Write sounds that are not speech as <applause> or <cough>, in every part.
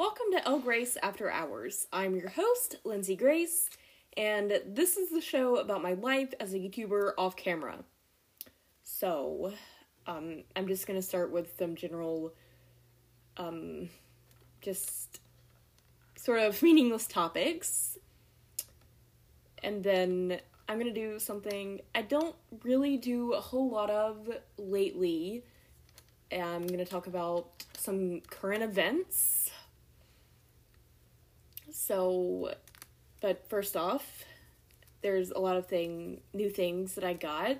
Welcome to El Grace After Hours. I'm your host, Lindsay Grace, and this is the show about my life as a YouTuber off camera. So, um, I'm just gonna start with some general, um, just sort of <laughs> meaningless topics. And then I'm gonna do something I don't really do a whole lot of lately. I'm gonna talk about some current events. So, but first off, there's a lot of thing new things that I got.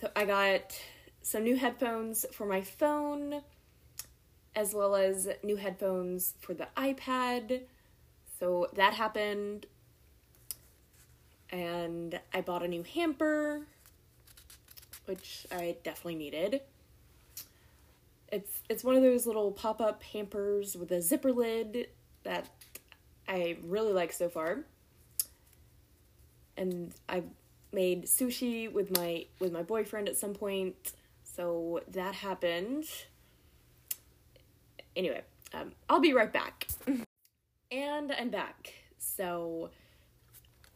So I got some new headphones for my phone, as well as new headphones for the iPad. So that happened. And I bought a new hamper, which I definitely needed. It's it's one of those little pop-up hampers with a zipper lid that I really like so far. And I made sushi with my with my boyfriend at some point, so that happened. Anyway, um, I'll be right back. and I'm back. So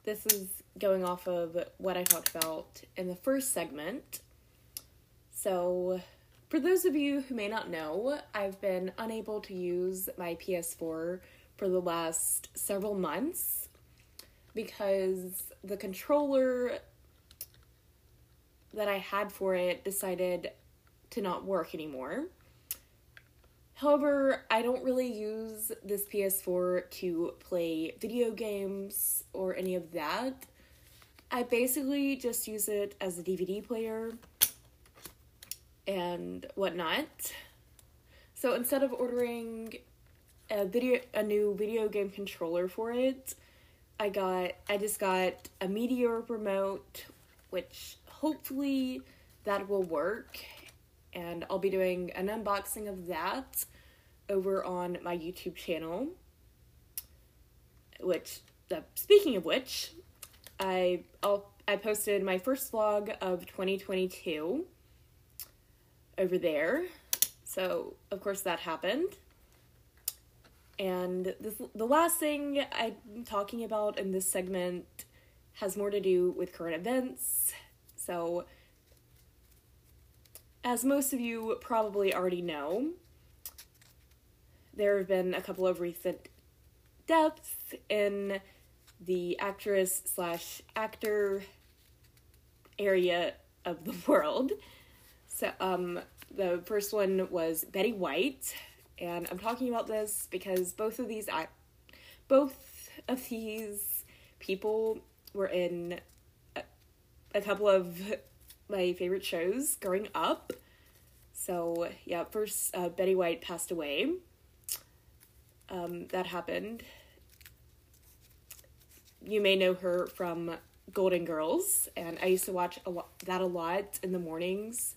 this is going off of what I talked about in the first segment. So for those of you who may not know, I've been unable to use my PS4 for the last several months because the controller that I had for it decided to not work anymore. However, I don't really use this PS4 to play video games or any of that. I basically just use it as a DVD player and whatnot. So instead of ordering a video a new video game controller for it, I got I just got a Meteor remote, which hopefully that will work. And I'll be doing an unboxing of that over on my YouTube channel. Which, uh, speaking of which, I I'll, I posted my first vlog of 2022 over there. So, of course, that happened. And this, the last thing I'm talking about in this segment has more to do with current events. So, as most of you probably already know, there have been a couple of recent deaths in the actress slash actor area of the <laughs> world. So, um, the first one was Betty White, and I'm talking about this because both of these, both of these people were in a, a couple of my favorite shows growing up. So yeah, first uh, Betty White passed away. Um, that happened. You may know her from Golden Girls, and I used to watch a lot, that a lot in the mornings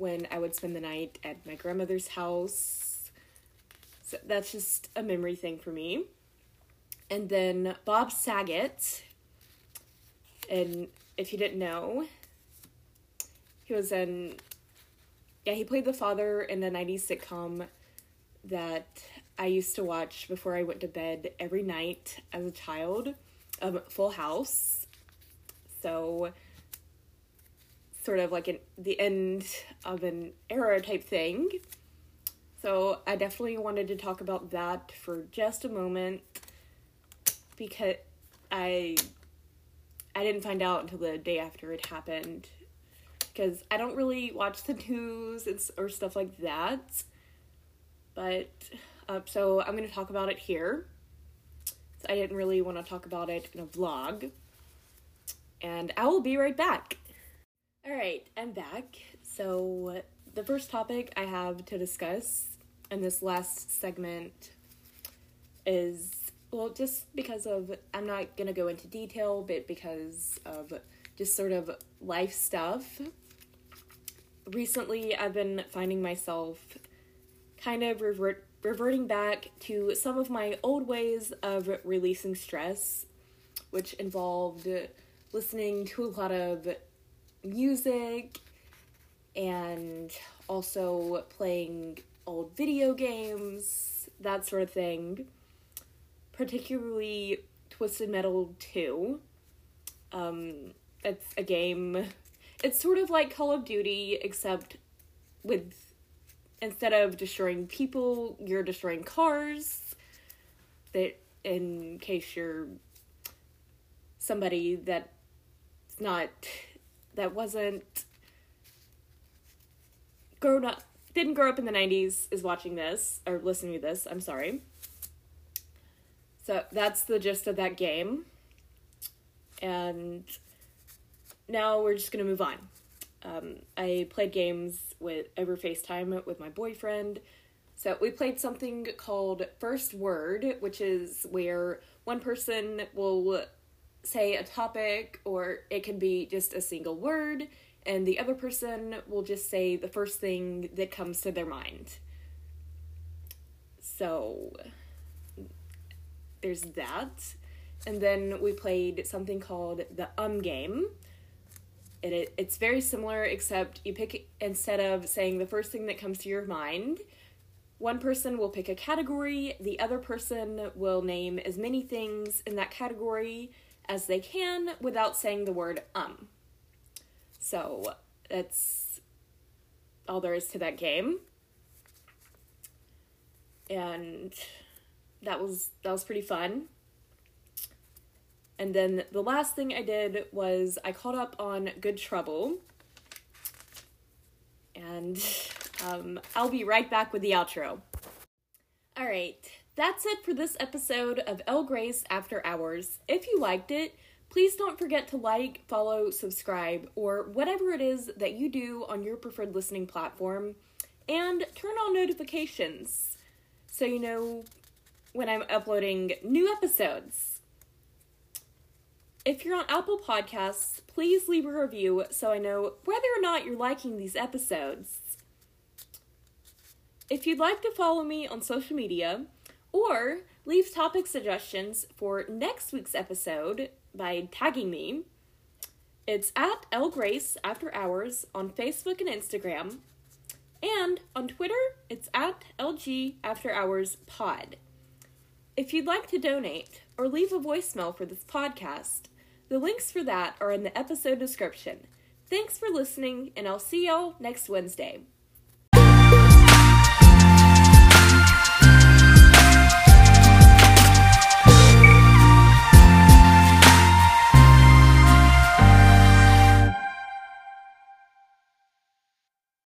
when I would spend the night at my grandmother's house. So that's just a memory thing for me. And then Bob Saget, and if you didn't know, he was in, yeah, he played the father in the 90s sitcom that I used to watch before I went to bed every night as a child, um, Full House. So, sort of like an, the end of an era type thing. So I definitely wanted to talk about that for just a moment because I I didn't find out until the day after it happened because I don't really watch the news or stuff like that. But uh, so I'm going to talk about it here. So I didn't really want to talk about it in a vlog. And I will be right back. All right, I'm back. So, the first topic I have to discuss in this last segment is well, just because of I'm not gonna go into detail, but because of just sort of life stuff. Recently, I've been finding myself kind of revert, reverting back to some of my old ways of releasing stress, which involved listening to a lot of music and also playing old video games, that sort of thing. Particularly Twisted Metal 2. Um, it's a game. It's sort of like Call of Duty, except with instead of destroying people, you're destroying cars. That in case you're somebody that's not that wasn't grown up didn't grow up in the 90s is watching this or listening to this i'm sorry. So that's the gist of that game. And now we're just gonna move on. Um, i played games with over facetime with my boyfriend. So we played something called first word which is where one person will say a topic or it can be just a single word and the other person will just say the first thing that comes to their mind. So there's that. And then we played something called the um game. It, it, it's very similar, except you pick, instead of saying the first thing that comes to your mind, one person will pick a category, the other person will name as many things in that category as they can without saying the word um. So that's all there is to that game. And that was that was pretty fun. And then the last thing I did was I caught up on Good Trouble. And um, I'll be right back with the outro. All right, that's it for this episode of El Grace After Hours. If you liked it, Please don't forget to like, follow, subscribe, or whatever it is that you do on your preferred listening platform, and turn on notifications so you know when I'm uploading new episodes. If you're on Apple Podcasts, please leave a review so I know whether or not you're liking these episodes. If you'd like to follow me on social media or leave topic suggestions for next week's episode, by tagging me. It's at El Grace After Hours on Facebook and Instagram. And on Twitter, it's at LG After Hours Pod. If you'd like to donate or leave a voicemail for this podcast, the links for that are in the episode description. Thanks for listening, and I'll see y'all next Wednesday.